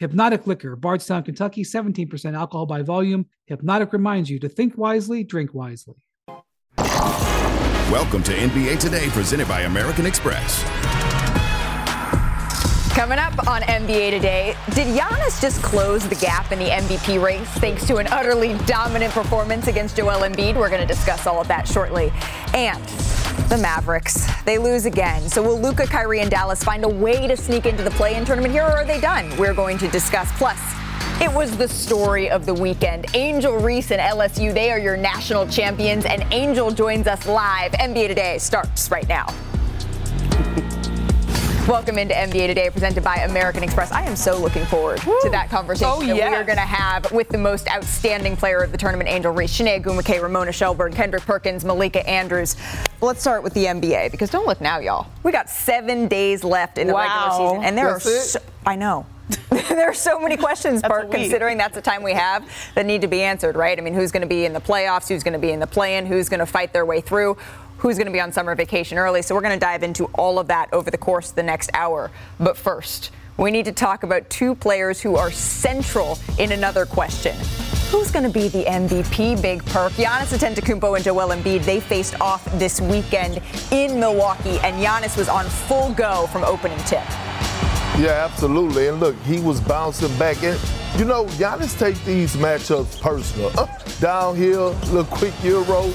Hpnotiq Liquor, Bardstown, Kentucky, 17% alcohol by volume. Hpnotiq reminds you to think wisely, drink wisely. Welcome to NBA Today, presented by American Express. Coming up on NBA Today, did Giannis just close the gap in the MVP race thanks to an utterly dominant performance against Joel Embiid? We're going to discuss all of that shortly. And the Mavericks. They lose again. So will Luka, Kyrie, and Dallas find a way to sneak into the play-in tournament here, or are they done? We're going to discuss. Plus, it was the story of the weekend. Angel Reese and LSU, they are your national champions, and Angel joins us live. NBA Today starts right now. Welcome into NBA Today, presented by American Express. I am so looking forward Woo. to that conversation oh, that yes. we are going to have with the most outstanding player of the tournament, Angel Reese, Chiney Ogwumike, Ramona Shelburne, Kendrick Perkins, Malika Andrews. Let's start with the NBA because don't look now, y'all. We got seven days left in the wow. regular season, and there are. So, I know. there are so many questions, Bart, considering that's the time we have that need to be answered, right? I mean, who's going to be in the playoffs? Who's going to be in the play-in? Who's going to fight their way through? Who's going to be on summer vacation early. So we're going to dive into all of that over the course of the next hour. But first, we need to talk about two players who are central in another question. Who's going to be the MVP, Big Perk? Giannis Antetokounmpo and Joel Embiid, they faced off this weekend in Milwaukee, and Giannis was on full go from opening tip. Yeah, absolutely. And look, he was bouncing back. And, you know, Giannis take these matchups personal. Up, downhill, little quick euro,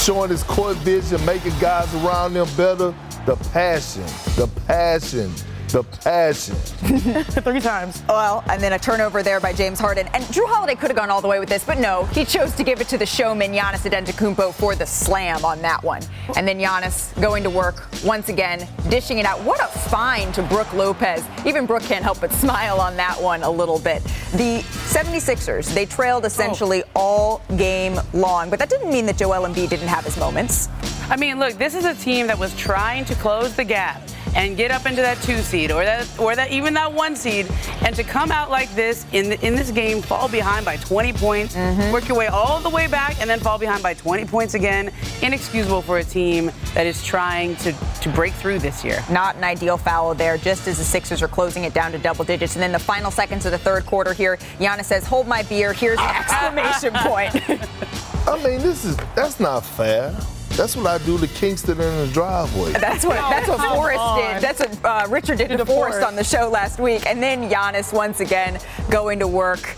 showing his court vision, making guys around him better. The passion, the passion the passion. Three times. Well, and then a turnover there by James Harden. And Jrue Holiday could have gone all the way with this, but no, he chose to give it to the showman Giannis Antetokounmpo for the slam on that one. And then Giannis going to work once again, dishing it out. What a find to Brook Lopez. Even Brook can't help but smile on that one a little bit. The 76ers, they trailed essentially oh. all game long, but that didn't mean that Joel Embiid didn't have his moments. I mean, look, this is a team that was trying to close the gap and get up into that two seed or that or that even that one seed and to come out like this in the, in this game fall behind by 20 points mm-hmm. work your way all the way back and then fall behind by 20 points again. Inexcusable for a team that is trying to to break through this year. Not an ideal foul there just as the Sixers are closing it down to double digits. And then the final seconds of the third quarter here Giannis says hold my beer. Here's an exclamation point. I mean this is that's not fair that's what I do to Kingston in the driveway. That's what that's what Forrest did. That's what uh, Richard did to Forrest on the show last week. And then Giannis once again going to work.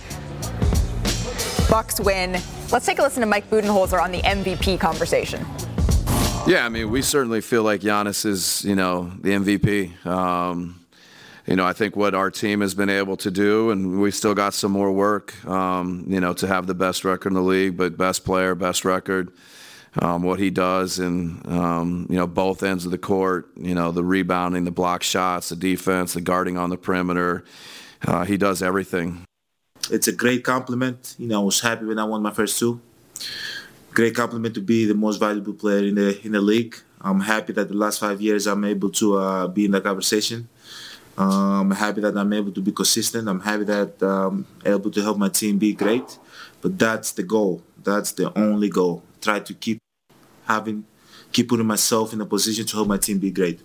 Bucks win. Let's take a listen to Mike Budenholzer on the MVP conversation. Yeah, I mean, we certainly feel like Giannis is, you know, the MVP. Um, you know, I think what our team has been able to do, and we still got some more work, um, you know, to have the best record in the league, but best player, best record um, what he does in um, you know both ends of the court. You know the rebounding, the block shots, the defense, the guarding on the perimeter. Uh, he does everything. It's a great compliment. You know, I was happy when I won my first two. Great compliment to be the most valuable player in the in the league. I'm happy that the last five years I'm able to uh, be in the conversation. Um, I'm happy that I'm able to be consistent. I'm happy that I'm um, able to help my team be great. But that's the goal. That's the only goal. Try to keep having keep putting myself in a position to help my team be great.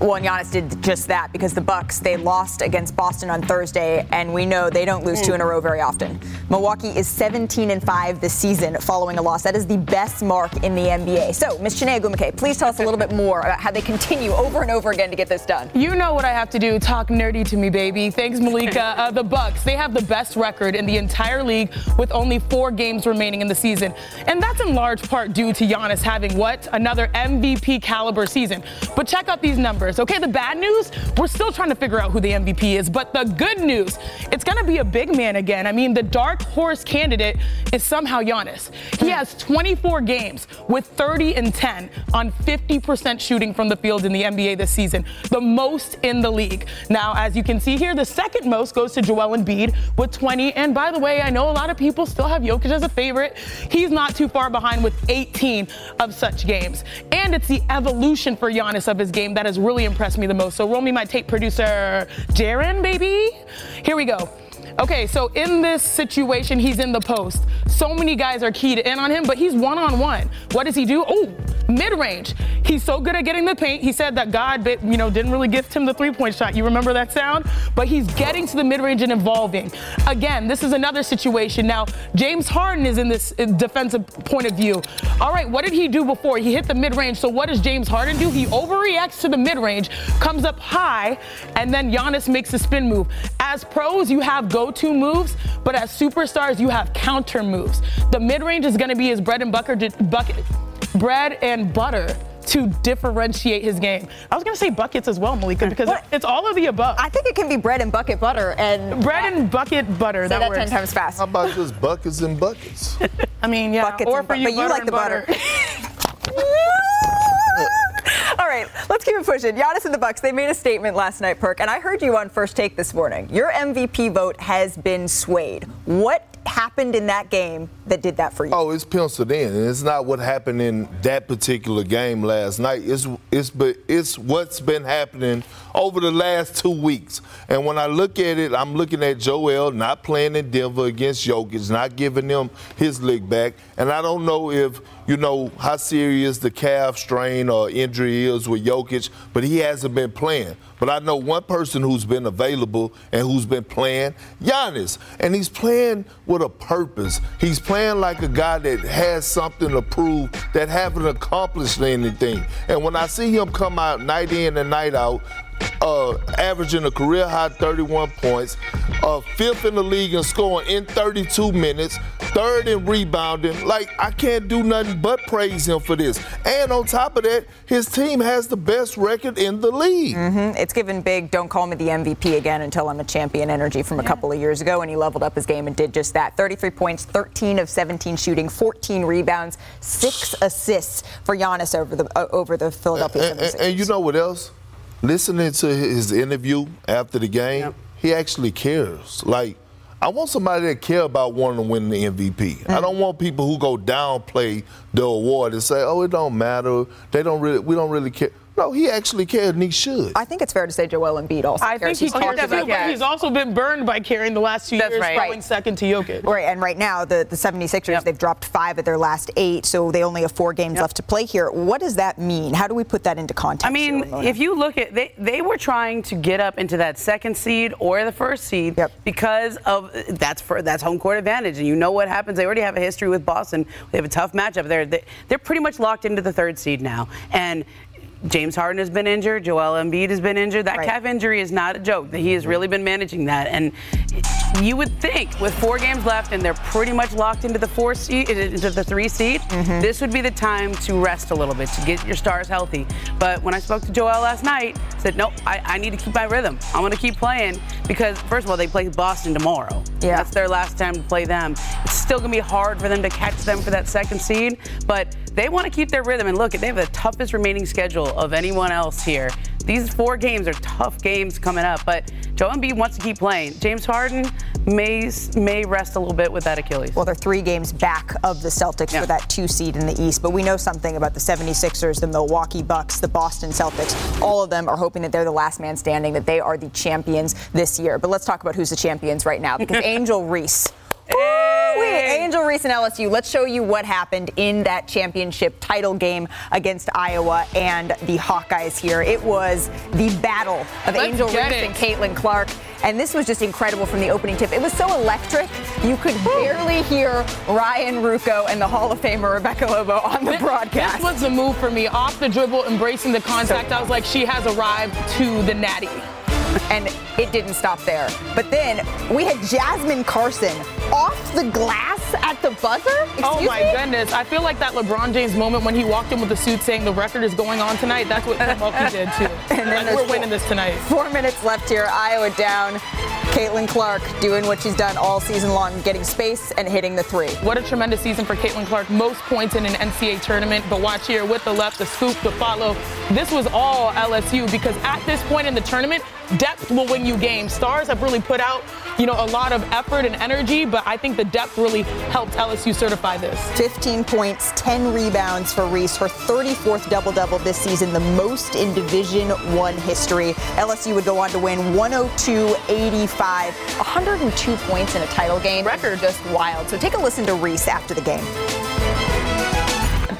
Well, and Giannis did just that because the Bucks they lost against Boston on Thursday, and we know they don't lose two in a row very often. Milwaukee is 17 and five this season following a loss. That is the best mark in the NBA. So, Ms. Chiney Ogwumike, please tell us a little bit more about how they continue over and over again to get this done. You know what I have to do. Talk nerdy to me, baby. Thanks, Malika. Uh, the Bucks they have the best record in the entire league with only four games remaining in the season, and that's in large part due to Giannis having what another MVP caliber season. But check out these numbers. Okay, the bad news, we're still trying to figure out who the MVP is. But the good news, it's going to be a big man again. I mean, the dark horse candidate is somehow Giannis. He hmm. has 24 games with 30 and 10 on 50% shooting from the field in the NBA this season, the most in the league. Now, as you can see here, the second most goes to Joel Embiid with 20. And by the way, I know a lot of people still have Jokic as a favorite. He's not too far behind with 18 of such games. And it's the evolution for Giannis of his game that has really impressed me the most. So roll me my tape producer, Jaron, baby. Here we go. Okay, so in this situation, he's in the post. So many guys are keyed in on him, but he's one on one. What does he do? Oh, mid range. He's so good at getting the paint. He said that God, you know, didn't really gift him the three point shot. You remember that sound? But he's getting to the mid range and evolving. Again, this is another situation. Now, James Harden is in this uh, defensive point of view. All right, what did he do before? He hit the mid range. So what does James Harden do? He overreacts to the mid range, comes up high, and then Giannis makes a spin move. As pros, you have go to moves, but as superstars, you have counter moves. The mid range is going to be his bread and butter, bucket, bread and butter to differentiate his game. I was going to say buckets as well, Malika, because what? it's all of the above. I think it can be bread and bucket butter and bread and bucket butter. Say that, that works. ten times fast. How about just buckets and buckets? I mean, yeah. Buckets or for bu- you, but you like the butter. butter. Let's keep it pushing. Giannis and the Bucks, they made a statement last night, Perk, and I heard you on First Take this morning. Your MVP vote has been swayed. What happened in that game that did that for you? Oh, it's penciled in. It's not what happened in that particular game last night. It's it's but it's what's been happening over the last two weeks. And when I look at it, I'm looking at Joel not playing in Denver against Jokic, not giving him his lick back. And I don't know if you know how serious the calf strain or injury is with Jokic, but he hasn't been playing. But I know one person who's been available and who's been playing, Giannis. And he's playing with a purpose. He's playing like a guy that has something to prove that haven't accomplished anything. And when I see him come out night in and night out, uh, averaging a career high 31 points, uh, fifth in the league in scoring in 32 minutes, third in rebounding. Like, I can't do nothing but praise him for this. And on top of that, his team has the best record in the league. Mm-hmm. It's given big, don't call me the MVP again until I'm a champion energy from a couple of years ago, and he leveled up his game and did just that. 33 points, 13 of 17 shooting, 14 rebounds, six assists for Giannis over the uh, over the Philadelphia and, and, and you know what else? Listening to his interview after the game, yep. he actually cares. Like, I want somebody that care about wanting to win the MVP. Mm-hmm. I mm. don't want people who go downplay the award and say, "Oh, it don't matter. They don't really. We don't really care." No, he actually cared, and he should. I think it's fair to say Joel Embiid also I cares. think he cares too, but he's also been burned by carrying the last two That's years, right. going second to Jokic. Right, and right now the, the 76ers, yep. they've dropped five of their last eight, so they only have four games yep. left to play here. What does that mean? How do we put that into context? I mean, here, if you look at, they, they were trying to get up into that second seed or the first seed yep. because of, that's for that's home court advantage, and you know what happens. They already have a history with Boston. They have a tough matchup there. They, they're pretty much locked into the third seed now, and James Harden has been injured. Joel Embiid has been injured. That right. calf injury is not a joke. He has really been managing that. And you would think with four games left and they're pretty much locked into the four seed, into the three seed, mm-hmm. this would be the time to rest a little bit, to get your stars healthy. But when I spoke to Joel last night, I said, nope, I, I need to keep my rhythm. I'm going to keep playing because, first of all, they play Boston tomorrow. Yeah. That's their last time to play them. It's still going to be hard for them to catch them for that second seed, but they want to keep their rhythm. And look, they have the toughest remaining schedule of anyone else here. These four games are tough games coming up, but Joel Embiid wants to keep playing. James Harden may may rest a little bit with that Achilles. Well, they're three games back of the Celtics yeah. for that two seed in the East, but we know something about the 76ers, the Milwaukee Bucks, the Boston Celtics. All of them are hoping that they're the last man standing, that they are the champions this year. But let's talk about who's the champions right now because Angel Reese Hey. Angel Reese and LSU. Let's show you what happened in that championship title game against Iowa and the Hawkeyes here. It was the battle of Let's Angel Reese and Caitlin Clark. And this was just incredible from the opening tip. It was so electric, you could barely hear Ryan Ruocco and the Hall of Famer Rebecca Lobo on the broadcast. This was the move for me. Off the dribble, embracing the contact. So, I was like, she has arrived to the natty and it didn't stop there. But then we had Jasmine Carson off the glass at the buzzer. Oh Excuse oh my me? goodness! I feel like that LeBron James moment when he walked in with the suit saying the record is going on tonight. That's what Milwaukee did too. And then like, we're winning this tonight. Four minutes left here. Iowa down. Caitlin Clark doing what she's done all season long, getting space and hitting the three. What a tremendous season for Caitlin Clark. Most points in an NCAA tournament. But watch here with the left, the scoop, the follow. This was all LSU because at this point in the tournament, depth will win you games. Stars have really put out, you know, a lot of effort and energy, but I think the depth really helped LSU certify this. 15 points, 10 rebounds for Reese, her 34th double-double this season, the most in Division 1 history. LSU would go on to win 102-85, 102 points in a title game. Record just wild. So take a listen to Reese after the game.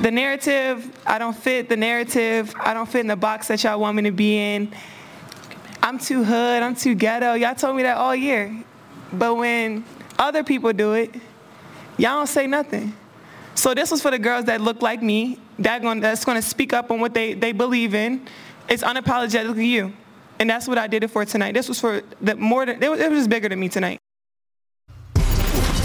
The narrative, I don't fit the narrative. I don't fit in the box that y'all want me to be in. I'm too hood, I'm too ghetto. Y'all told me that all year. But when other people do it, y'all don't say nothing. So this was for the girls that look like me, that going, that's going to speak up on what they, they believe in. It's unapologetically you. And that's what I did it for tonight. This was for the more than, it was, it was bigger than me tonight.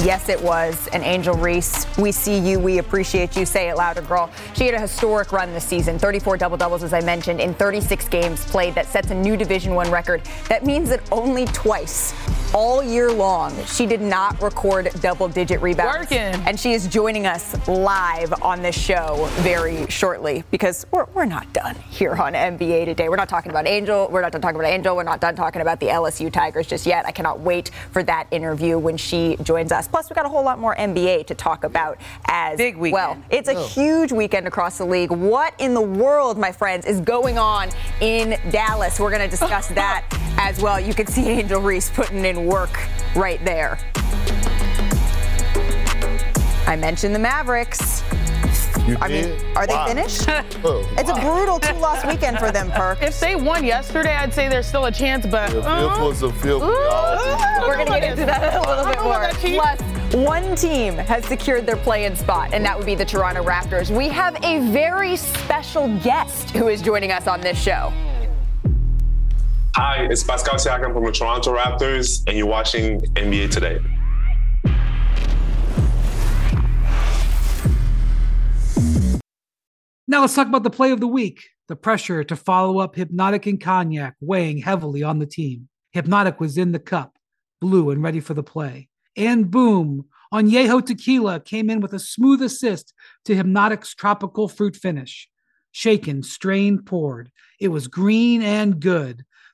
Yes, it was. And Angel Reese, we see you. We appreciate you. Say it louder, girl. She had a historic run this season 34 double doubles, as I mentioned, in 36 games played. That sets a new Division One record. That means that only twice all year long she did not record double digit rebounds. Working. And she is joining us live on this show very shortly because we're, we're not done here on NBA today. We're not talking about Angel. We're not done talking about Angel. We're not done talking about the LSU Tigers just yet. I cannot wait for that interview when she joins us. Plus, we got a whole lot more NBA to talk about as Big weekend. well. It's a huge weekend across the league. What in the world, my friends, is going on in Dallas? We're going to discuss that as well. You can see Angel Reese putting in work right there. I mentioned the Mavericks. You I mean, did? are they Wow. finished? Oh, It's a brutal two-loss weekend for them, Perk. If they won yesterday, I'd say there's still a chance, but. The uh, fearfuls are fearful. y'all. We're going to get into that a little bit I don't know more. about that, Chief. Plus, one team has secured their play-in spot, and that would be the Toronto Raptors. We have a very special guest who is joining us on this show. Hi, it's Pascal Siakam from the Toronto Raptors, and you're watching NBA Today. Now let's talk about the play of the week. The pressure to follow up Hpnotiq and Cognac weighing heavily on the team. Hpnotiq was in the cup, blue and ready for the play. And boom, Añejo Tequila came in with a smooth assist to Hpnotiq's tropical fruit finish. Shaken, strained, poured. It was green and good.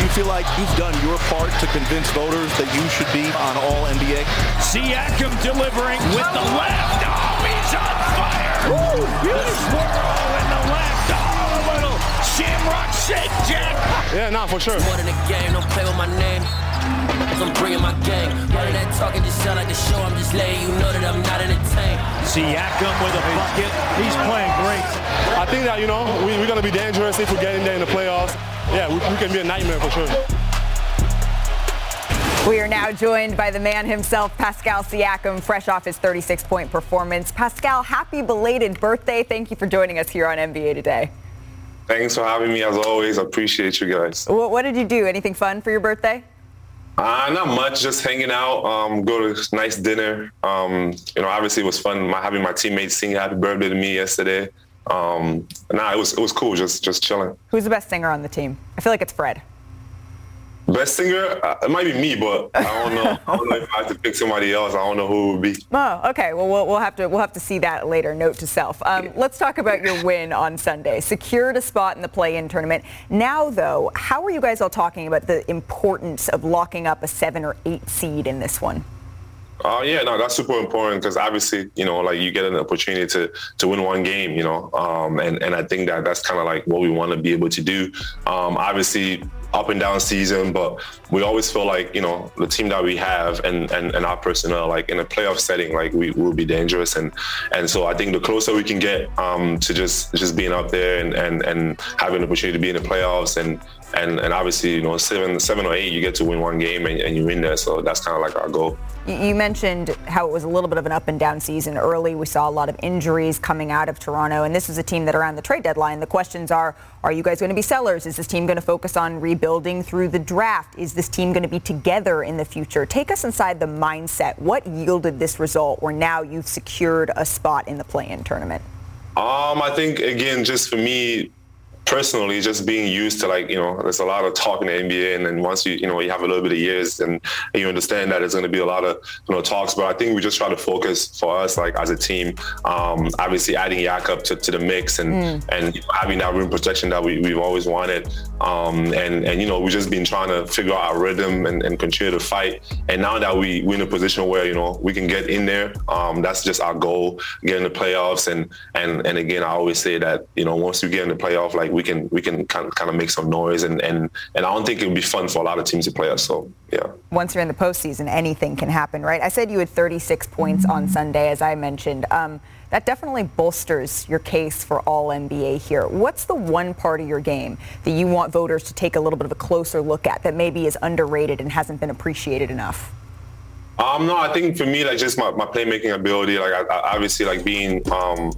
Do you feel like you've done your part to convince voters that you should be on All NBA? Siakam delivering with the left. Oh, he's on fire. Beauty swirl in the left. Oh, a little shamrock shake, Jack. Yeah, nah, for sure. More than a game, don't play with my name. I'm bringing my gang. None of that talking just sound like the show. I'm just letting you know that I'm not entertained. Siakam with a bucket. He's playing great. I think that, you know, we, we're going to be dangerous if we get in there in the playoffs. Yeah, we, we can be a nightmare for sure. We are now joined by the man himself, Pascal Siakam, fresh off his 36 point performance. Pascal, happy belated birthday. Thank you for joining us here on NBA today. Thanks for having me as always. I appreciate you guys. What, what did you do? Anything fun for your birthday? Uh, not much, just hanging out, um, go to a nice dinner. Um, you know, obviously it was fun my, having my teammates sing happy birthday to me yesterday. Um, nah, it was it was cool, just just chilling. Who's the best singer on the team? I feel like it's Fred. Best singer, uh, it might be me, but I don't know. I don't know if I have to pick somebody else. I don't know who it would be. Oh, okay. Well, we'll, we'll have to we'll have to see that later. Note to self. Um, let's talk about your win on Sunday. Secured a spot in the play-in tournament. Now, though, how are you guys all talking about the importance of locking up a seven or eight seed in this one? Oh yeah, no, that's super important because obviously, you know, like you get an opportunity to to win one game, you know, um, and and I think that that's kind of like what we want to be able to do. Um, obviously, up and down season, but we always feel like you know the team that we have and and, and our personnel, like in a playoff setting, like we will be dangerous, and and so I think the closer we can get um, to just just being up there and and and having the opportunity to be in the playoffs and and and obviously you know seven seven or eight you get to win one game and, and you win there so that's kind of like our goal. You mentioned how it was a little bit of an up and down season early. We saw a lot of injuries coming out of toronto and this is a team that around the trade deadline the questions are are you guys going to be sellers? Is this team going to focus on rebuilding through the draft. Is this team going to be together in the future? Take us inside the mindset. What yielded this result where now you've secured a spot in the play-in tournament? Um, I think again, just for me, personally just being used to like you know there's a lot of talk in the NBA and then once you you know you have a little bit of years and, you understand that there's going to be a lot of you know talks. But I think we just try to focus for us like as a team um, obviously adding Jakob to, to the mix and mm. and you know, having that rim protection that we, we've always wanted. Um, and and you know we've just been trying to figure out our rhythm and, and continue to fight. And now that we we're in a position where you know we can get in there um, that's just our goal get in the playoffs. And and and again I always say that you know once you get in the playoff like we can we can kind of, kind of make some noise and and and I don't think it would be fun for a lot of teams to play us. So yeah. Once you're in the postseason, anything can happen, right? I said you had 36 points on Sunday, as I mentioned. Um, that definitely bolsters your case for all NBA here. What's the one part of your game that you want voters to take a little bit of a closer look at that maybe is underrated and hasn't been appreciated enough? Um, no, I think for me, like just my, my playmaking ability, like I, I obviously like being um,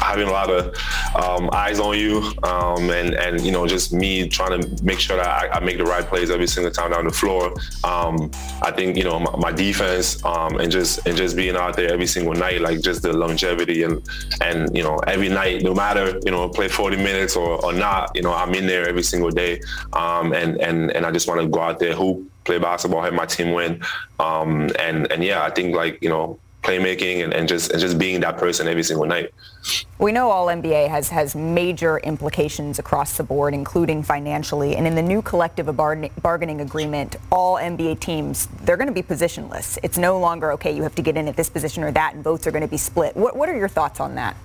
having a lot of um, eyes on you, um, and and you know just me trying to make sure that I, I, make the right plays every single time down the floor. Um, I think you know my, my defense um, and just and just being out there every single night, like just the longevity and and you know every night, no matter you know play 40 minutes or, or not, you know I'm in there every single day, um, and and and I just want to go out there hoop play basketball, have my team win. Um, and and yeah, I think like you know playmaking and, and just and just being that person every single night. We know all NBA has has major implications across the board, including financially. And in the new collective bargaining agreement, all NBA teams they're going to be positionless. It's no longer okay. You have to get in at this position or that, and votes are going to be split. What what are your thoughts on that?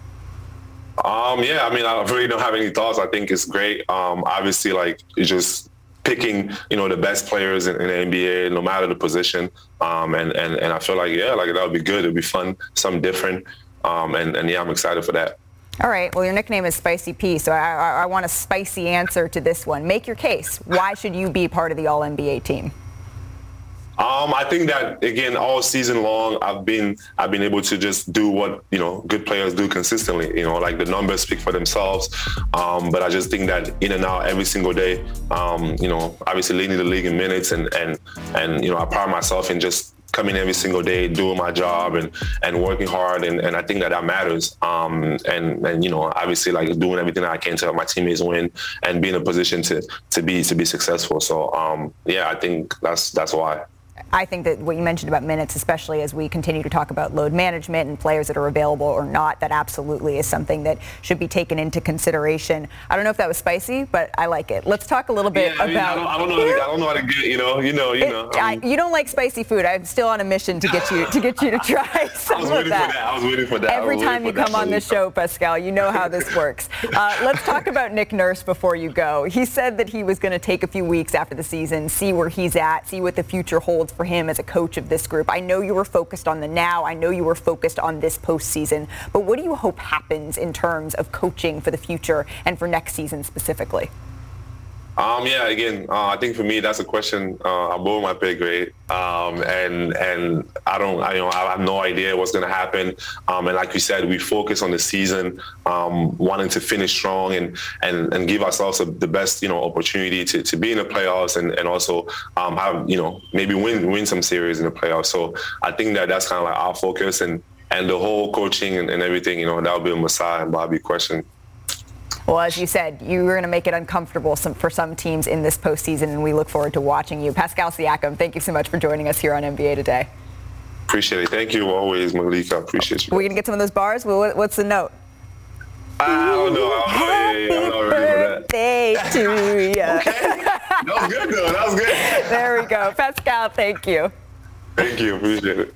Um, yeah, I mean, I really don't have any thoughts. I think it's great. Um, obviously, like it just picking, you know, the best players in, in the NBA, no matter the position. Um, and, and, and I feel like, yeah, like that would be good. It'd be fun, something different. Um, and, and yeah, I'm excited for that. All right. Well, your nickname is Spicy P, so I, I, I want a spicy answer to this one. Make your case. Why should you be part of the All NBA team? Um, I think that again, all season long, I've been I've been able to just do what you know good players do consistently. You know, like the numbers speak for themselves. Um, but I just think that in and out every single day, um, you know, obviously leading the league in minutes and and and you know, I pride myself in just coming every single day, doing my job and and working hard, and, and I think that that matters. Um, and and you know, obviously, like doing everything I can to help my teammates win and be in a position to to be to be successful. So um, yeah, I think that's that's why. I think that what you mentioned about minutes, especially as we continue to talk about load management and players that are available or not, that absolutely is something that should be taken into consideration. I don't know if that was spicy, but I like it. Let's talk a little bit yeah, I mean, about. I don't, I don't, know. How to, I don't know how to get. You know. You know. You know. I you don't like spicy food. I'm still on a mission to get you to get you to try some of that. I was waiting for that. I was waiting for that. Every time you come that. on the show, Pascal, you know how this works. Uh, let's talk about Nick Nurse before you go. He said that he was going to take a few weeks after the season, see where he's at, see what the future holds for him as a coach of this group? I know you were focused on the now. I know you were focused on this postseason. But what do you hope happens in terms of coaching for the future and for next season specifically? Um, yeah, again, uh, I think for me that's a question uh, above my pay grade, um, and and I don't, I, you know, I have no idea what's going to happen. Um, and like you said, we focus on the season, um, wanting to finish strong and and and give ourselves a, the best, you know, opportunity to, to be in the playoffs and and also um, have you know maybe win win some series in the playoffs. So I think that that's kind of like our focus and and the whole coaching and, and everything, you know, that'll be a Masai and Bobby question. Well, as you said, you were going to make it uncomfortable some, for some teams in this postseason, and we look forward to watching you. Pascal Siakam, thank you so much for joining us here on NBA Today. Appreciate it. Thank you always, Malika. Appreciate you. We're going to get some of those bars. What's the note? I don't know. Happy birthday to you. okay. That was good, though. That was good. there we go. Pascal, thank you. Thank you. Appreciate it.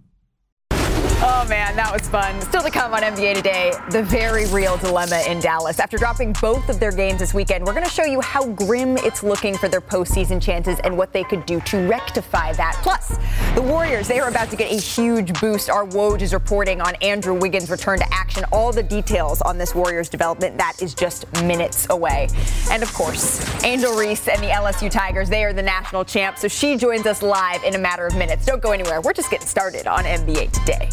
Oh man, that was fun. Still to come on NBA Today, the very real dilemma in Dallas. After dropping both of their games this weekend, we're going to show you how grim it's looking for their postseason chances and what they could do to rectify that. Plus, the Warriors, they are about to get a huge boost. Our Woj is reporting on Andrew Wiggins' return to action. All the details on this Warriors development, that is just minutes away. And of course, Angel Reese and the LSU Tigers, they are the national champs, so she joins us live in a matter of minutes. Don't go anywhere. We're just getting started on NBA Today.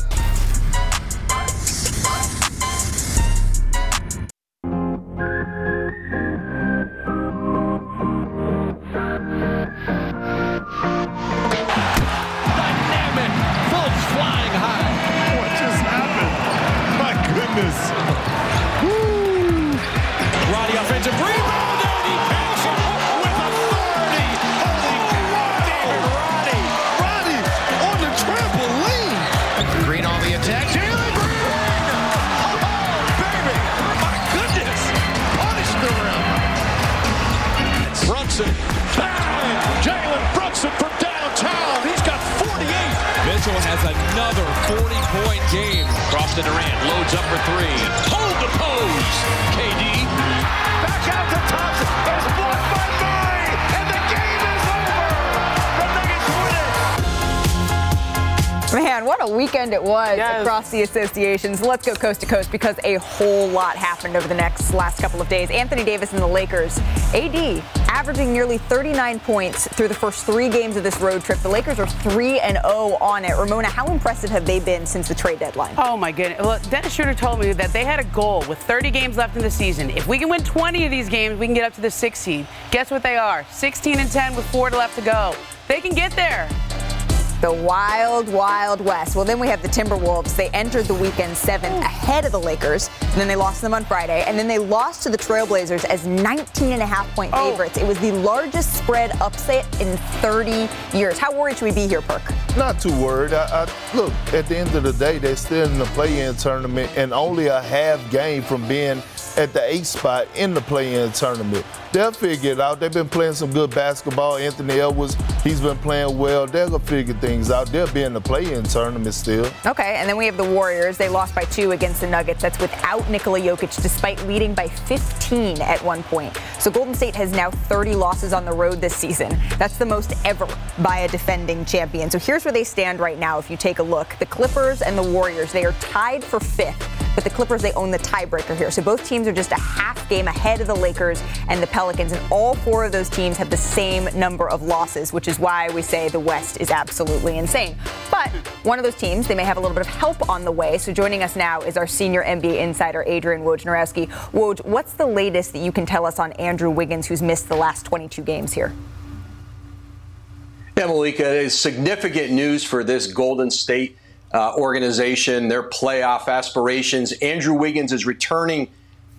It was across the associations. Let's go coast to coast because a whole lot happened over the next last couple of days. Anthony Davis and the Lakers, AD averaging nearly 39 points through the first three games of this road trip. The Lakers are 3 and 0 on it. Ramona, how impressive have they been since the trade deadline? Oh my goodness. Well, Dennis Schroeder told me that they had a goal with 30 games left in the season. If we can win 20 of these games, we can get up to the sixth seed. Guess what they are? 16 and 10 with four left to go. They can get there. The wild, wild west. Well, then we have the Timberwolves. They entered the weekend seven ahead of the Lakers, and then they lost them on Friday, and then they lost to the Trailblazers as 19 and a half point oh. favorites. It was the largest spread upset in 30 years. How worried should we be here, Perk? Not too worried. I, I, look, at the end of the day, they're still in the play-in tournament and only a half game from being at the eighth spot in the play-in tournament. They'll figure it out. They've been playing some good basketball. Anthony Edwards, he's been playing well. Gonna figure things out. They'll be in the play-in tournament still. Okay, and then we have the Warriors. They lost by two against the Nuggets. That's without Nikola Jokic, despite leading by 15 at one point. So Golden State has now 30 losses on the road this season. That's the most ever by a defending champion. So here's where they stand right now. If you take a look, the Clippers and the Warriors, they are tied for fifth. But the Clippers, they own the tiebreaker here. So both teams are just a half game ahead of the Lakers and the Pelicans. And all four of those teams have the same number of losses, which is why we say the West is absolutely insane. But one of those teams, they may have a little bit of help on the way. So joining us now is our senior NBA insider, Adrian Wojnarowski. Woj, what's the latest that you can tell us on Andrew Wiggins, who's missed the last 22 games here? Yeah, Malika, it is significant news for this Golden State uh, organization, their playoff aspirations. Andrew Wiggins is returning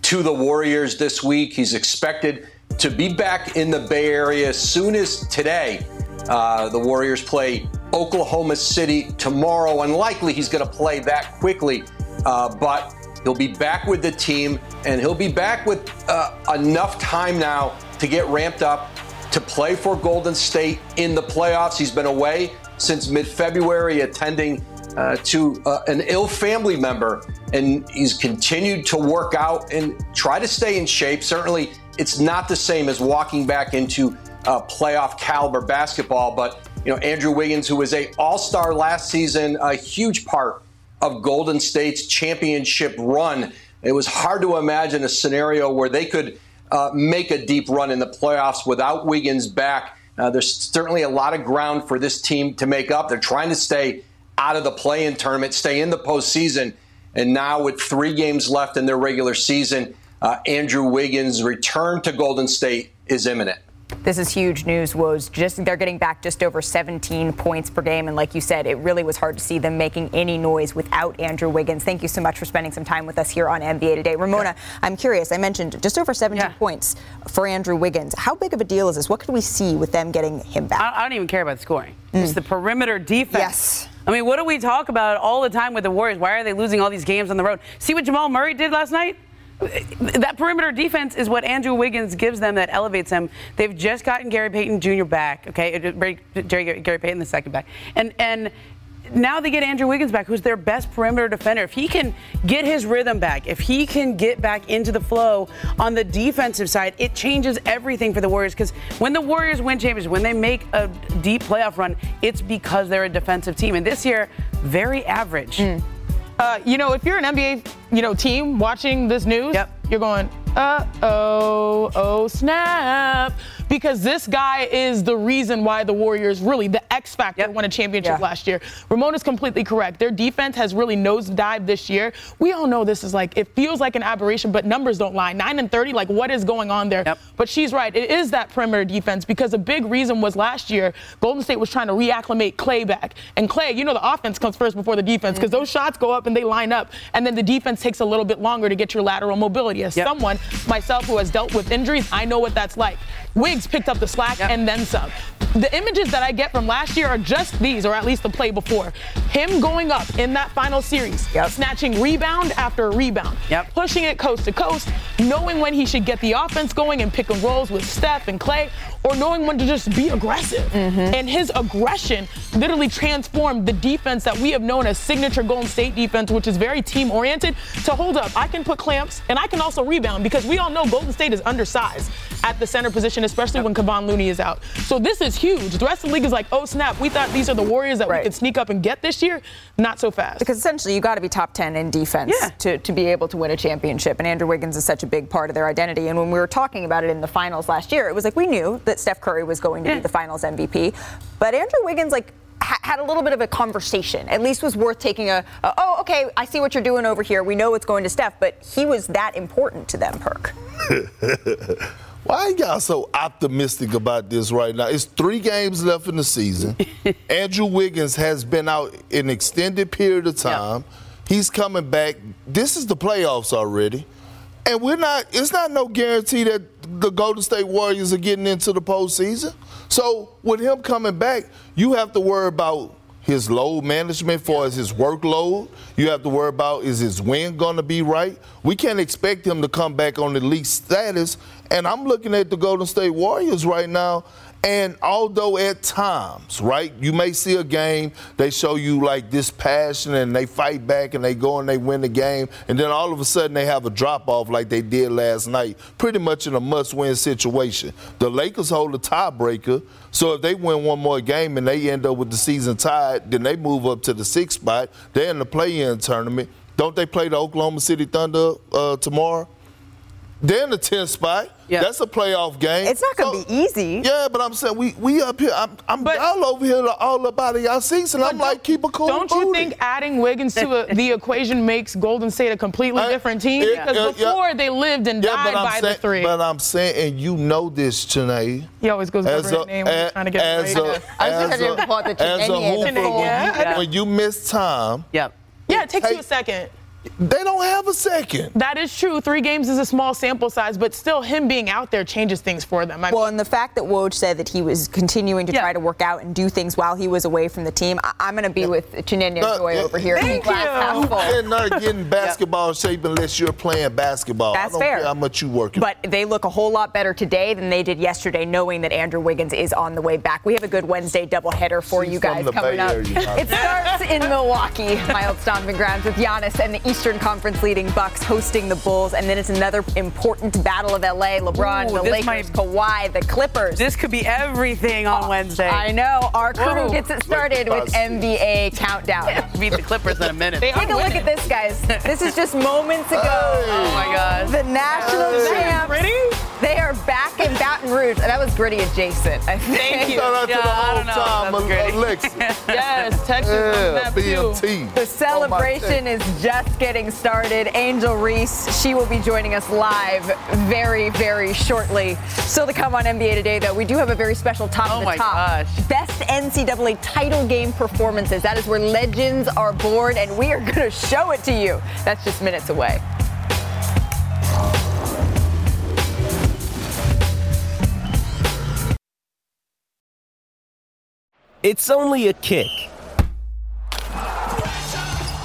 to the Warriors this week. He's expected to be back in the Bay Area as soon as today. Uh, the Warriors play Oklahoma City tomorrow. Unlikely he's going to play that quickly, uh, but he'll be back with the team and he'll be back with uh, enough time now to get ramped up to play for Golden State in the playoffs. He's been away since mid February, attending uh, to uh, an ill family member, and he's continued to work out and try to stay in shape. Certainly, it's not the same as walking back into uh, playoff caliber basketball, but You know, Andrew Wiggins, who was a All-Star last season, a huge part of Golden State's championship run. It was hard to imagine a scenario where they could uh, make a deep run in the playoffs without Wiggins back. Uh, there's certainly a lot of ground for this team to make up. They're trying to stay out of the play-in tournament, stay in the postseason, and now with three games left in their regular season, uh, Andrew Wiggins' return to Golden State is imminent. This is huge news. Was just they're getting back just over 17 points per game, and like you said, it really was hard to see them making any noise without Andrew Wiggins. Thank you so much for spending some time with us here on NBA Today, Ramona. Yeah. I'm curious. I mentioned just over 17 yeah. points for Andrew Wiggins. How big of a deal is this? What could we see with them getting him back? I, I don't even care about scoring. Mm. It's the perimeter defense. Yes. I mean, what do we talk about all the time with the Warriors? Why are they losing all these games on the road? See what Jamal Murray did last night? That perimeter defense is what Andrew Wiggins gives them that elevates them. They've just gotten Gary Payton Jr. back, okay? Jerry Gary Payton the second back, and and now they get Andrew Wiggins back, who's their best perimeter defender. If he can get his rhythm back, if he can get back into the flow on the defensive side, it changes everything for the Warriors. Because when the Warriors win championships, when they make a deep playoff run, it's because they're a defensive team. And this year, very average. Mm. Uh, you know, if you're an NBA, you know, team watching this news, yep. you're going, uh oh, oh snap. Because this guy is the reason why the Warriors really, the X factor, yep. won a championship yeah. last year. Ramona's completely correct. Their defense has really nosedived this year. We all know this is like, it feels like an aberration, but numbers don't lie. 9 and 30, like what is going on there? Yep. But she's right. It is that perimeter defense because a big reason was last year, Golden State was trying to reacclimate Clay back. And Clay, you know, the offense comes first before the defense because mm-hmm. those shots go up and they line up. And then the defense takes a little bit longer to get your lateral mobility. As yep. someone myself who has dealt with injuries, I know what that's like. Wiggs picked up the slack yep. and then some. The images that I get from last year are just these, or at least the play before. Him going up in that final series, yep. snatching rebound after rebound, yep. pushing it coast to coast, knowing when he should get the offense going and pick and rolls with Steph and Clay, or knowing when to just be aggressive. Mm-hmm. And his aggression literally transformed the defense that we have known as signature Golden State defense, which is very team oriented, to hold up. I can put clamps and I can also rebound because we all know Golden State is undersized at the center position, especially yep. when Kevon Looney is out. So this is huge. The rest of the league is like, oh snap, we thought these are the Warriors that right. we could sneak up and get this year. Not so fast. Because essentially you got to be top 10 in defense yeah. to, to be able to win a championship. And Andrew Wiggins is such a big part of their identity. And when we were talking about it in the finals last year, it was like we knew that Steph Curry was going to yeah. be the finals MVP. But Andrew Wiggins, like, had a little bit of a conversation. At least was worth taking a, a, oh, okay, I see what you're doing over here. We know it's going to Steph, but he was that important to them, Perk. Why y'all so optimistic about this right now? It's three games left in the season. Andrew Wiggins has been out an extended period of time. Yep. He's coming back. This is the playoffs already. And we're not, it's not no guarantee that the Golden State Warriors are getting into the postseason. So with him coming back, you have to worry about his load management for his workload. You have to worry about is his win going to be right. We can't expect him to come back on the elite status. And I'm looking at the Golden State Warriors right now. And although at times, right, you may see a game, they show you like this passion and they fight back and they go and they win the game, and then all of a sudden they have a drop off like they did last night, pretty much in a must win situation. The Lakers hold a tiebreaker, so if they win one more game and they end up with the season tied, then they move up to the sixth spot. They're in the play in tournament. Don't they play the Oklahoma City Thunder uh, tomorrow? They're in the 10th spot. Yeah. That's a playoff game. It's not going to so, be easy. Yeah, but I'm saying we we up here. I'm, I'm but, all over here all about it. Y'all season. I'm like, keep a cool Don't booty. you think adding Wiggins to a, the equation makes Golden State a completely I, different team? It, because before yeah. they lived and yeah, died by saying, the three. But I'm saying, and you know this, Chiney. He always goes by the name as, trying to get as it right. A, I was just trying to the As a hooper, when, when you miss time. Yep. Yeah, it takes take, you a second. They don't have a second. That is true. Three games is a small sample size, but still, him being out there changes things for them. I well, and the fact that Woj said that he was continuing to yeah. try to work out and do things while he was away from the team, I- am going to be yeah. with Chinenye uh, Joy over here. Thank you. They're not getting basketball yep. shape unless you're playing basketball. That's fair. how much you working. But they look a whole lot better today than they did yesterday, knowing that Andrew Wiggins is on the way back. We have a good Wednesday doubleheader for She's you guys coming up. it starts in Milwaukee, my old stomping grounds, with Giannis and the Eastern Conference leading Bucks hosting the Bulls, and then it's another important battle of LA. LeBron, Ooh, the this Lakers, might- Kawhi, the Clippers. This could be everything on ah, Wednesday. I know. Our crew Whoa. gets it started with NBA countdown. Beat the Clippers in a minute. Take a look at this, guys. This is just moments ago. Oh my gosh. The national Hey. champs. They are back in Baton Rouge. And that was gritty adjacent. I think. Thank you. Shout out to Yeah, the whole time, That's great. Yes, Texas on Yeah, that too. BMT. The celebration is just getting started. Angel Reese, she will be joining us live very, very shortly. Still to come on NBA Today, though, we do have a very special top Oh of the my top. gosh. Best NCAA title game performances. That is where legends are born, and we are going to show it to you. That's just minutes away. It's only a kick,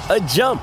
a jump,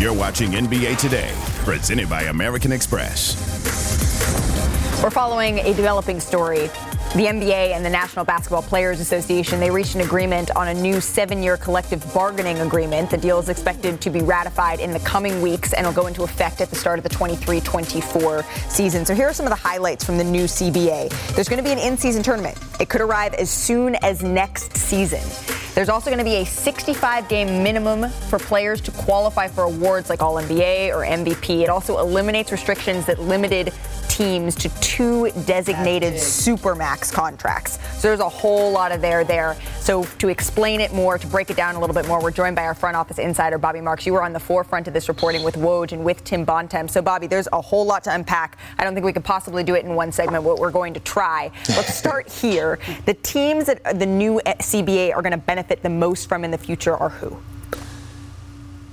You're watching NBA Today, presented by American Express. We're following a developing story. The NBA and the National Basketball Players Association, they reached an agreement on a new seven-year collective bargaining agreement. The deal is expected to be ratified in the coming weeks and will go into effect at the start of the 23-24 season. So here are some of the highlights from the new CBA. There's going to be an in-season tournament. It could arrive as soon as next season. There's also going to be a 65 game minimum for players to qualify for awards like All NBA or MVP. It also eliminates restrictions that limited teams to two designated supermax contracts. So there's a whole lot of there there. So to explain it more, to break it down a little bit more, we're joined by our front office insider, Bobby Marks. You were on the forefront of this reporting with Woj and with Tim Bontemps. So Bobby, there's a whole lot to unpack. I don't think we could possibly do it in one segment, but we're going to try. Let's start here. The teams that the new CBA are going to benefit the most from in the future are who?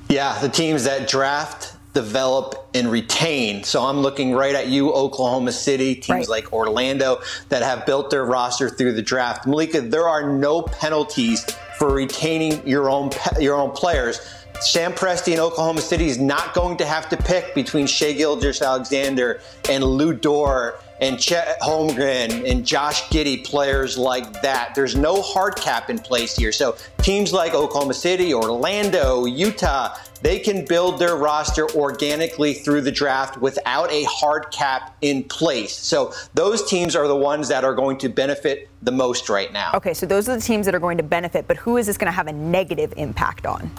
Yeah, the teams that draft, develop, and retain. So I'm looking right at you, Oklahoma City, teams like Orlando that have built their roster through the draft. Malika, there are no penalties for retaining your own your own players. Sam Presti in Oklahoma City is not going to have to pick between Shai Gilgeous Alexander and Lu Dort and Chet Holmgren and Josh Giddey, players like that. There's no hard cap in place here. So teams like Oklahoma City, Orlando, Utah, they can build their roster organically through the draft without a hard cap in place. So those teams are the ones that are going to benefit the most right now. Okay, so those are the teams that are going to benefit, but who is this going to have a negative impact on?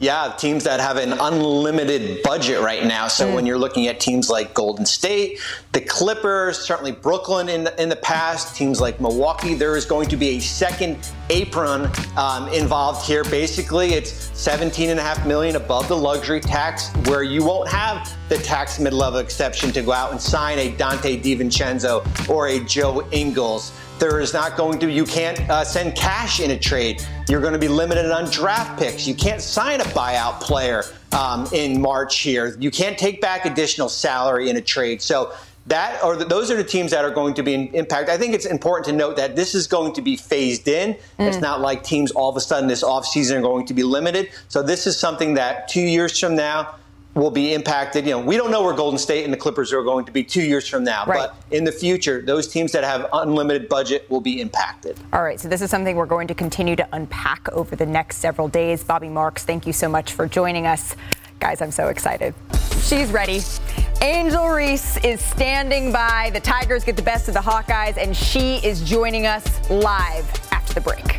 Yeah, teams that have an unlimited budget right now. So Mm. when you're looking at teams like Golden State, the Clippers, certainly Brooklyn in in the past, teams like Milwaukee, there is going to be a second apron um, involved here. Basically, it's 17 and a half million above the luxury tax, where you won't have the tax mid-level exception to go out and sign a Donte DiVincenzo or a Joe Ingles. There is not going to, you can't uh, send cash in a trade. You're going to be limited on draft picks. You can't sign a buyout player um, in March here. You can't take back additional salary in a trade. So that or those are the teams that are going to be in impact. I think it's important to note that this is going to be phased in. It's not like teams all of a sudden this offseason are going to be limited. So this is something that two years from now will be impacted. You know, we don't know where Golden State and the Clippers are going to be two years from now, Right. but in the future, those teams that have unlimited budget will be impacted. All right, so this is something we're going to continue to unpack over the next several days. Bobby Marks, thank you so much for joining us. Guys, I'm so excited. She's ready. Angel Reese is standing by. The Tigers get the best of the Hawkeyes, and she is joining us live after the break.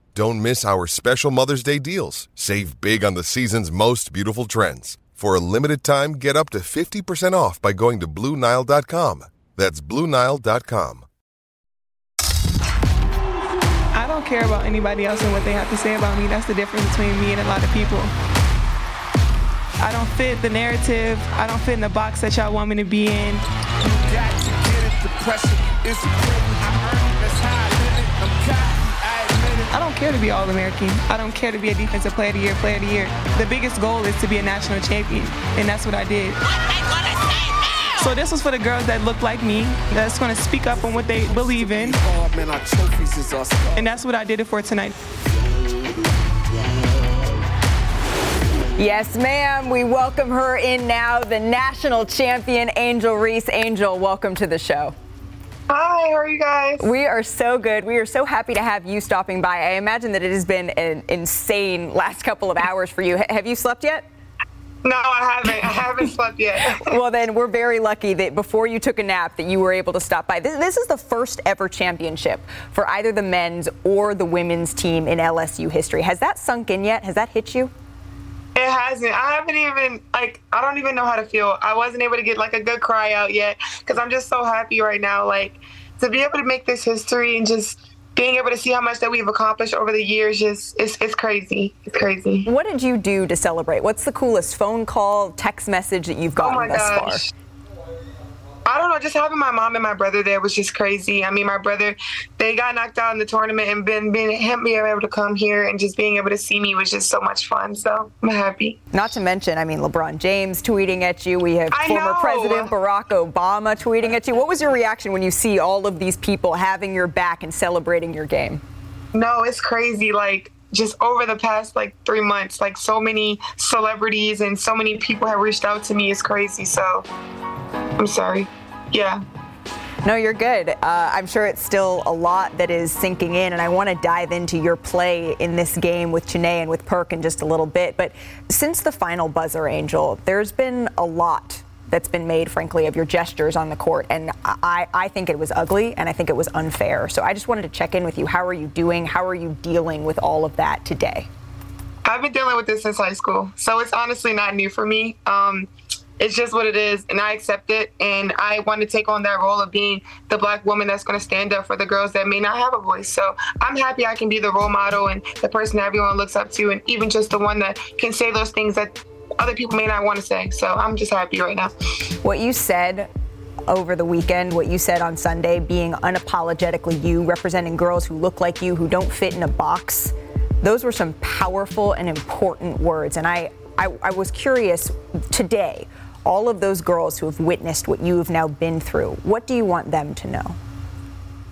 Don't miss our special Mother's Day deals. Save big on the season's most beautiful trends. For a limited time, get up to 50% off by going to Bluenile.com. That's Bluenile.com. I don't care about anybody else and what they have to say about me. That's the difference between me and a lot of people. I don't fit the narrative. I don't fit in the box that y'all want me to be in. I don't care to be All American. I don't care to be a Defensive Player of the Year, Player of the Year. The biggest goal is to be a national champion, and that's what I did. So this was for the girls that look like me, that's to speak up on what they believe in. And that's what I did it for tonight. Yes, ma'am. We welcome her in now, the national champion, Angel Reese. Angel, welcome to the show. Hi, how are you guys? We are so good. We are so happy to have you stopping by. I imagine that it has been an insane last couple of hours for you. H- have you slept yet? No, I haven't. I haven't slept yet. well, then we're very lucky that before you took a nap that you were able to stop by. This, this, is the first ever championship for either the men's or the women's team in LSU history. Has that sunk in yet? Has that hit you? It hasn't. I haven't even like I don't even know how to feel. I wasn't able to get like a good cry out yet because I'm just so happy right now. Like to be able to make this history and just being able to see how much that we've accomplished over the years just it's, it's crazy it's crazy what did you do to celebrate what's the coolest phone call text message that you've oh gotten oh thus gosh. far I don't know. Just having my mom and my brother there was just crazy. I mean, my brother, they got knocked out in the tournament, and been being him being able to come here and just being able to see me was just so much fun. So I'm happy. Not to mention, I mean, LeBron James tweeting at you. We have I former know. President Barack Obama tweeting at you. What was your reaction when you see all of these people having your back and celebrating your game? No, it's crazy. Like just over the past like three months, like so many celebrities and so many people have reached out to me. It's crazy. So I'm sorry. Yeah. No, you're good. Uh, I'm sure it's still a lot that is sinking in, and I want to dive into your play in this game with Chiney and with Perk in just a little bit. But since the final buzzer, Angel, there's been a lot that's been made, frankly, of your gestures on the court, and I, I think it was ugly and I think it was unfair. So I just wanted to check in with you. How are you doing? How are you dealing with all of that today? I've been dealing with this since high school, so it's honestly not new for me. Um, it's just what it is, and I accept it. And I want to take on that role of being the black woman that's going to stand up for the girls that may not have a voice. So I'm happy I can be the role model and the person everyone looks up to, and even just the one that can say those things that other people may not want to say. So I'm just happy right now. What you said over the weekend, what you said on Sunday, being unapologetically you, representing girls who look like you, who don't fit in a box, those were some powerful and important words. And I, I, I was curious today, all of those girls who have witnessed what you have now been through, what do you want them to know?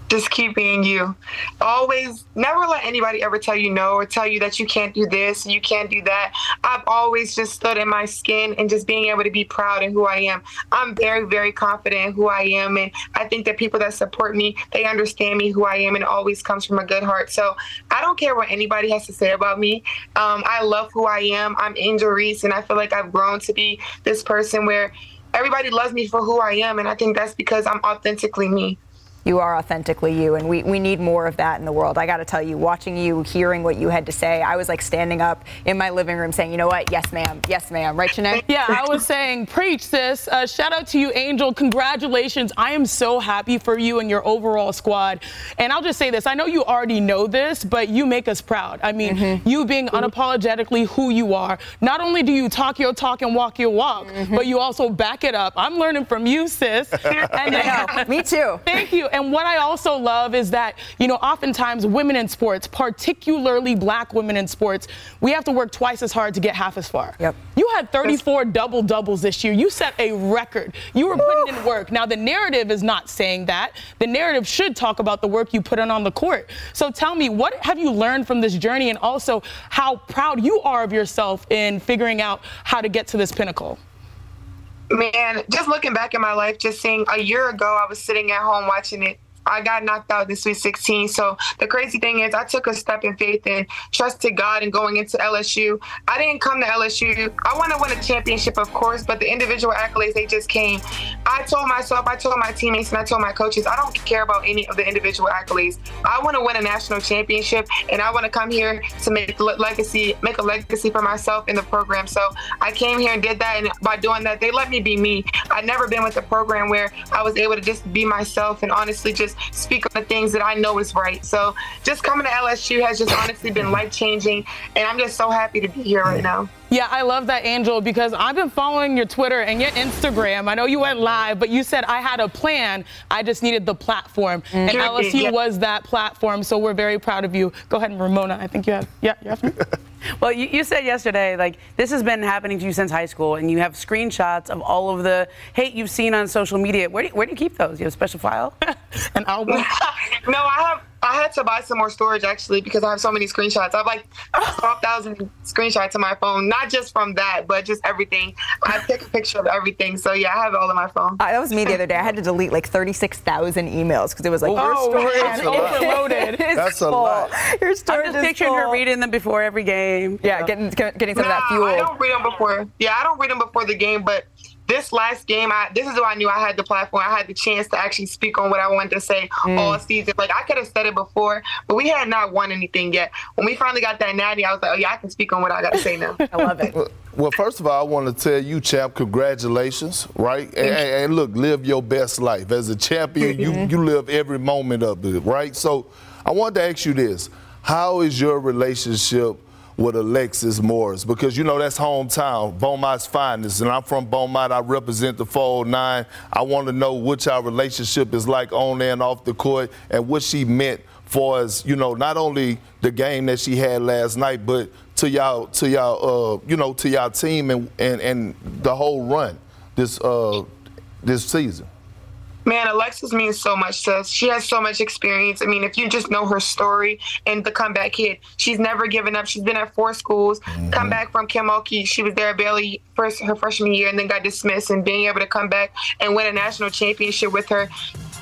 Just keep being you. Always, never let anybody ever tell you no or tell you that you can't do this, you can't do that. I've always just stood in my skin and just being able to be proud in who I am. I'm very, very confident in who I am. And I think that people that support me, they understand me, who I am, and always comes from a good heart. So I don't care what anybody has to say about me. Um, I love who I am. I'm Reese, and I feel like I've grown to be this person where everybody loves me for who I am. And I think that's because I'm authentically me. You are authentically you, and we, we need more of that in the world. I got to tell you, watching you, hearing what you had to say, I was like standing up in my living room saying, you know what? Yes, ma'am. Yes, ma'am. Right, Chiney? Yeah, I was saying, preach, sis. Uh, shout out to you, Angel. Congratulations. I am so happy for you and your overall squad. And I'll just say this I know you already know this, but you make us proud. I mean, mm-hmm. you being unapologetically who you are. Not only do you talk your talk and walk your walk, mm-hmm. but you also back it up. I'm learning from you, sis. and, uh, Me too. Thank you. And And what I also love is that, you know, oftentimes women in sports, particularly black women in sports, we have to work twice as hard to get half as far. Yep. You had 34 double doubles this year. You set a record. You were putting in work. Now, the narrative is not saying that. The narrative should talk about the work you put in on the court. So tell me, what have you learned from this journey and also how proud you are of yourself in figuring out how to get to this pinnacle? Man, just looking back in my life, just seeing a year ago, I was sitting at home watching it I got knocked out in Sweet 16. So the crazy thing is, I took a step in faith and trusted God and going into LSU. I didn't come to LSU. I want to win a championship, of course, but the individual accolades, they just came. I told myself, I told my teammates, and I told my coaches, I don't care about any of the individual accolades. I want to win a national championship, and I want to come here to make legacy, make a legacy for myself in the program. So I came here and did that, and by doing that, they let me be me. I've never been with a program where I was able to just be myself and honestly just speak on the things that I know is right. So just coming to LSU has just honestly been life changing, and I'm just so happy to be here right now. Yeah, I love that, Angel, because I've been following your Twitter and your Instagram. I know you went live, but you said I had a plan. I just needed the platform. Mm-hmm. And LSU yeah. was that platform, so we're very proud of you. Go ahead, and Ramona. I think you have, yeah, you have me. well, you, you, said yesterday, like, this has been happening to you since high school, and you have screenshots of all of the hate you've seen on social media. Where do you, where do you keep those? You have a special file? An album? no, I have I had to buy some more storage actually because I have so many screenshots. I have like 12,000 screenshots on my phone, not just from that, but just everything. I take a picture of everything. So yeah, I have it all on my phone. Uh, that was me the other day. I had to delete like 36,000 emails because it was like, oh, your storage is overloaded. That's a lot. Your storage I'm just picturing her reading them before every game. Yeah, getting, getting some nah, of that fuel. I don't read them before. Yeah, I don't read them before the game, but this last game, I this is why I knew I had the platform. I had the chance to actually speak on what I wanted to say mm. all season. Like I could have said it before, but we had not won anything yet. When we finally got that natty, I was like, oh yeah, I can speak on what I got to say now. I love it. Well, first of all, I want to tell you, champ, congratulations, right? And, and, look, live your best life as a champion. You you live every moment of it, right? So, I wanted to ask you this: How is your relationship? With Alexis Morris because you know that's hometown, Beaumont's finest, and I'm from Beaumont. I represent the 409. I want to know what our relationship is like on and off the court, and what she meant for us. You know, not only the game that she had last night, but to y'all, to y'all, uh, you know, to y'all team and and and the whole run this uh this season. Man, Alexis means so much to us. She has so much experience. I mean, if you just know her story and the comeback kid, she's never given up. She's been at four schools. Mm-hmm. Come back from Kim Mulkey, she was there barely first her freshman year and then got dismissed. And being able to come back and win a national championship with her,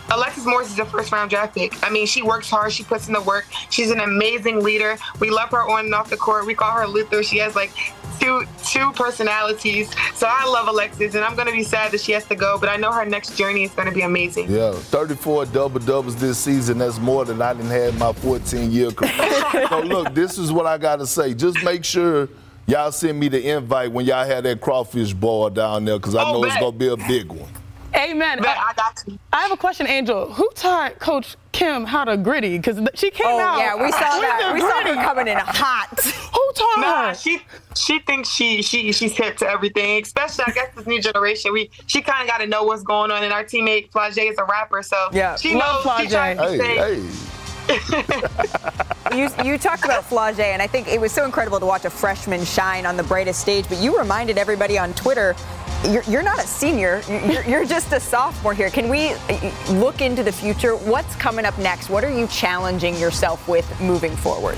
Alexis Morris is a first round draft pick. I mean, she works hard. She puts in the work. She's an amazing leader. We love her on and off the court. We call her Luther. She has like two two personalities. So I love Alexis, and I'm going to be sad that she has to go. But I know her next journey is going to be amazing. Yeah, 34 double doubles this season. That's more than I didn't have my 14 year career. so look, this is what I got to say. Just make sure. Y'all send me the invite when y'all have that crawfish ball down there because I oh, know bet. it's going to be a big one. Amen. Bet, I, I got you. I have a question, Angel. Who taught Coach Kim how to griddy? Because she came oh, out. Yeah, we saw that. We saw her coming in hot. Who taught nah, her? She she thinks she she she's hip to everything. Especially, I guess this new generation. We she kind of got to know what's going on. And our teammate Flau'jae is a rapper, so yeah, she knows. Flau'jae. She tries to hey, say, hey. you, you talked about Flau'jae, and I think it was so incredible to watch a freshman shine on the brightest stage. But you reminded everybody on Twitter you're, you're not a senior. You're, you're, just a sophomore here. Can we uh, look into the future? What's coming up next? What are you challenging yourself with moving forward?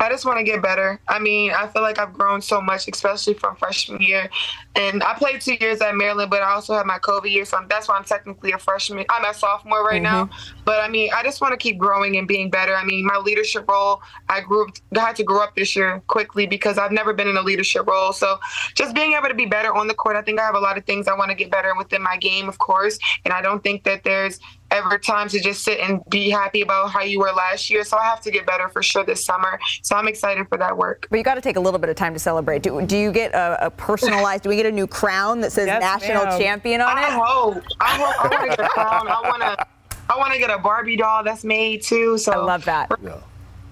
I just want to get better. I mean, I feel like I've grown so much, especially from freshman year. And I played two years at Maryland, but I also had my COVID year, so that's why I'm technically a freshman. I'm a sophomore right mm-hmm. now. But I mean, I just want to keep growing and being better. I mean, my leadership role, I grew up, I had to grow up this year quickly because I've never been in a leadership role. So just being able to be better on the court, I think I have a lot of things I want to get better within my game, of course. And I don't think that there's ever time to just sit and be happy about how you were last year. So I have to get better for sure this summer. So I'm excited for that work. But you got to take a little bit of time to celebrate. Do, do you get a, a personalized? do we get a new crown that says yes, national ma'am. champion on I it? Hope. I hope. I want to get a crown. I want to. I want to get a Barbie doll that's made too. So I love that. Yeah.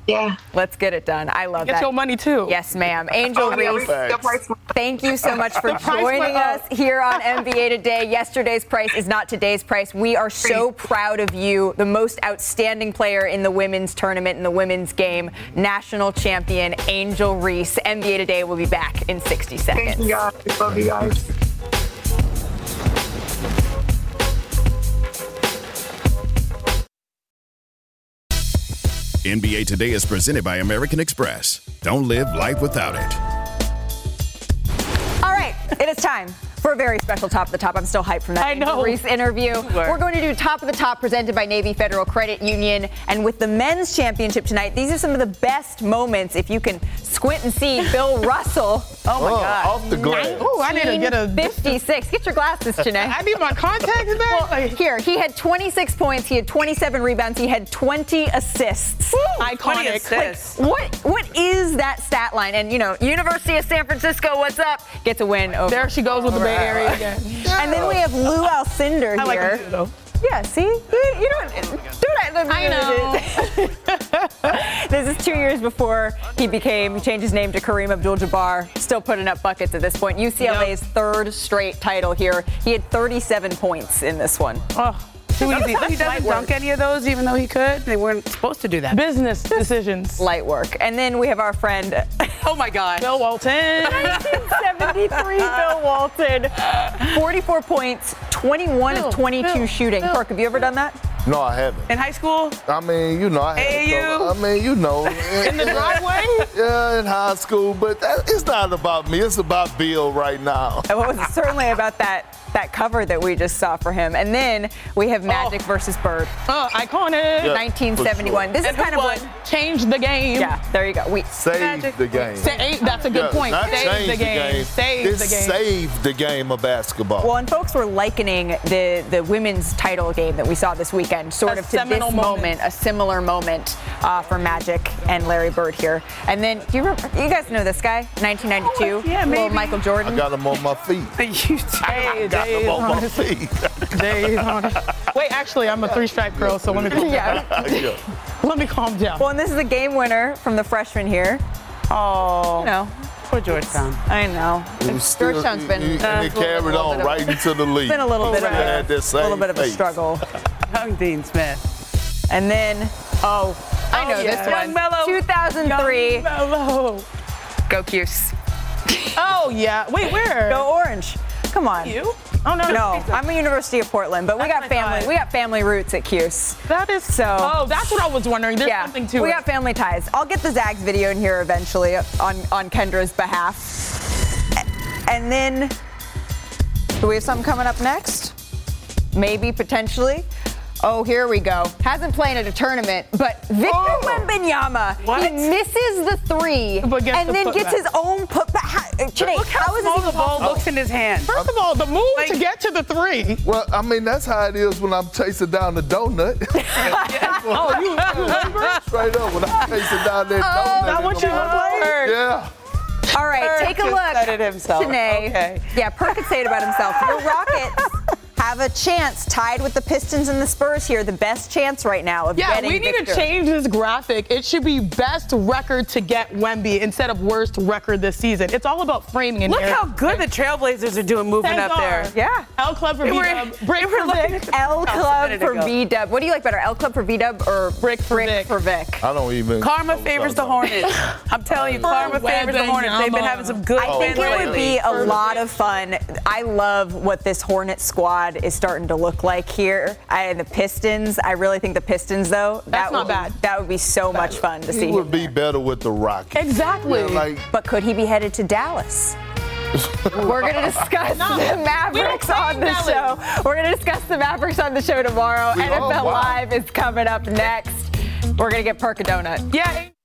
Yeah. Let's get it done. I love Get that. your money too. Yes, ma'am. Angel Oh, Reese, the thank you so much for joining us up. here on NBA Today. Yesterday's price is not today's price. We are so proud of you, the most outstanding player in the women's tournament, in the women's game, national champion Angel Reese. NBA Today will be back in 60 seconds. Thank you guys. Love you guys. NBA Today is presented by American Express. Don't live life without it. All right, it is time for a very special top of the top. I'm still hyped from that I know. Reese interview. We're going to do top of the top presented by Navy Federal Credit Union. And with the men's championship tonight, these are some of the best moments if you can squint and see Bill Russell. Oh my Oh, God. off the glass. Ooh, I need to get a- 56. Get your glasses, Janae. I need my contacts back. Well, here, he had 26 points. He had 27 rebounds. He had 20 assists. Iconic. assists. What what is that stat line? And you know, University of San Francisco, what's up? Gets a win over. There she goes with the Bay Area again. And then we have Lew Alcindor I like here. him too, though. Yeah, see? You, you don't do that. I know. this is two years before he became, he changed his name to Kareem Abdul Jabbar. Still putting up buckets at this point. UCLA's third straight title here. He had 37 points in this one. Oh, too Notice easy. how he doesn't dunk any of those, even though he could. They weren't supposed to do that. Business decisions. Light work. And then we have our friend, Oh my God. Bill Walton. 1973 Bill Walton. 44 points, 21 Bill, of 22 Bill, shooting. Bill. Perk, have you ever done that? No, I haven't. In high school, I mean, you know, I had a AAU? I mean, you know. In the driveway? Yeah, in high school, but that, it's not about me. It's about Bill right now. And what was certainly about that that cover that we just saw for him. And then we have Magic versus Bird, Uh, iconic. Yeah. 1971. This And is kind of won? what. Changed the game. Yeah, there you go. We Save Magic. the game. Say, that's a good Yeah, point. Not Save change the game. Save it the game. saved the game of basketball. Well, and folks were likening the the women's title game that we saw this weekend, sort A of to this moment. moment. a similar moment uh, for Magic and Larry Bird here. And then, do you remember? You guys know this guy, 1992, yeah, little maybe. Michael I got him on my feet. you I got him on my feet. Days on it. Wait, actually, I'm a three stripe girl, so let me calm Yeah. Yeah. Let me calm down. Well, and this is a game winner from the freshman here. Oh, You know, poor Georgetown. I know. He was still- Georgetown's been. he- and uh, it carried on right into the league. It's been a little bit of He a, little bit of a struggle. Young Dean Smith. And then, oh, oh I Oh, know yeah. this one. Young Melo. 2003. Melo. Go Cuse. Oh, yeah. Wait, where? Go Orange. Come on. You? Oh, no. No, I'm a University of Portland, but we got family. thought. We got family roots at Cuse. That is So- Oh, that's what I was wondering. There's yeah, something to we it. got family ties. I'll get the Zags video in here eventually on on Kendra's behalf. And then, do we have something coming up next? Maybe potentially. Oh, here we go. Hasn't played at a tournament, but Victor Oh. Wembanyama, What? he misses the three, and the then putback. gets his own putback. How, uh, Janae, Look how, how is small the ball possible? looks in his hand. First of all, the move Like- to get to the three. Well, I mean, that's how it is when I'm chasing down the donut. Oh, you, you remember? Straight up, when I'm chasing down that oh. donut. Is that in what you look morning. like? Yeah. All right, Perk take a look. said it himself. Janae. Okay. Yeah, Perk could say it about himself. Your Rockets have a chance tied with the Pistons and the Spurs here. The best chance right now of Yeah, getting we need Victor. to change this graphic. It should be best record to get Wemby instead of worst record this season. It's all about framing and Look narrative. how good the Trailblazers are doing moving Thank up there. Yeah. L Club for B-Dub. Brick for looking Vic. at- L a Club for ago. V Dub. What do you like better, L Club for V Dub or Brick for Vic. for Vic? I don't even. Karma favors the Hornets. I'm telling you, Karma favors the Hornets. They've been having some good I think wins it would be a lot of fun. I love what this Hornet squad is starting to look like here. I, and the Pistons. I really think the Pistons, though, That's that not would, bad. That would be so much fun to He see. He would him be there. better with the Rockets. Exactly. Yeah, like, But could he be headed to Dallas? We're going to discuss No, the Mavericks on the claim show. We're going to discuss the Mavericks on the show tomorrow. We- NFL wow. Live is coming up next. We're going to get Perk a donut. Yeah.